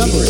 discovery.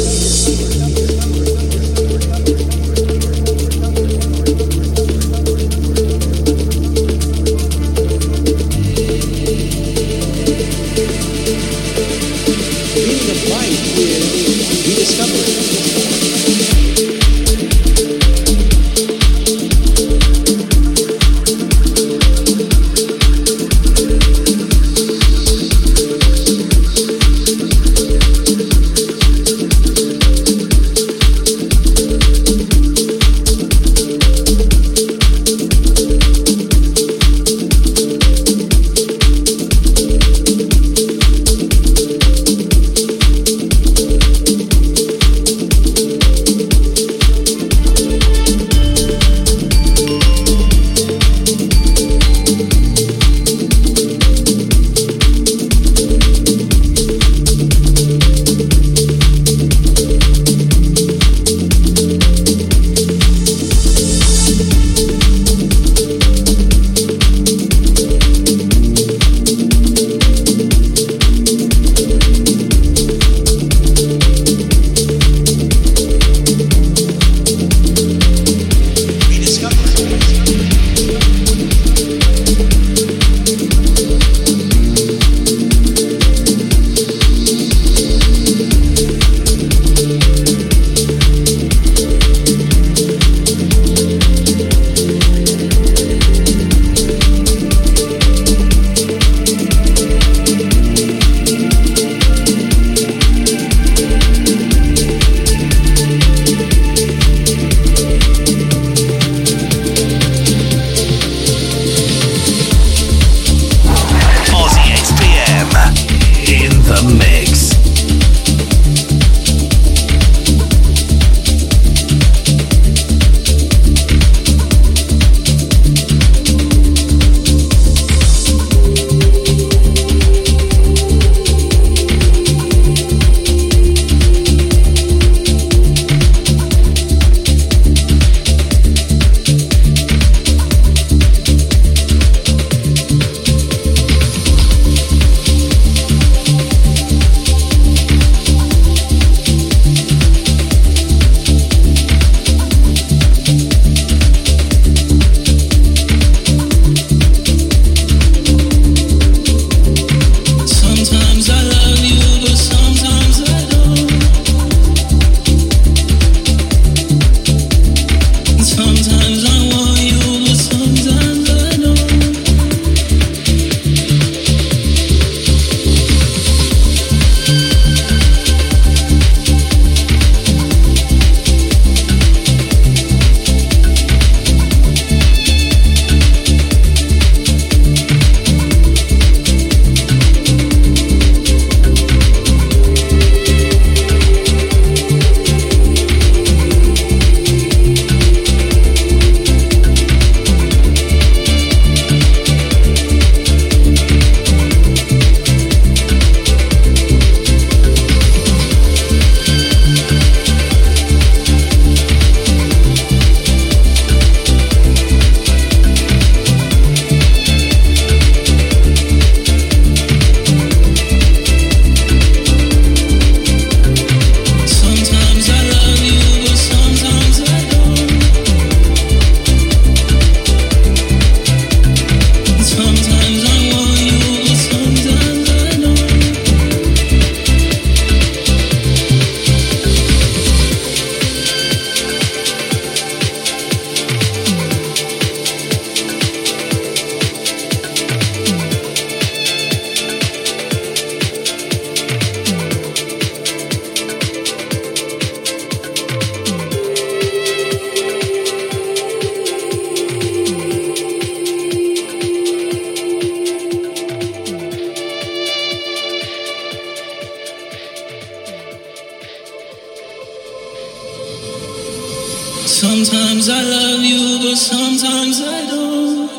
Sometimes I love you, but sometimes I don't.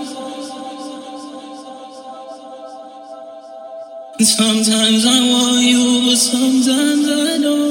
And sometimes I want you, but sometimes I don't.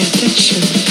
affection.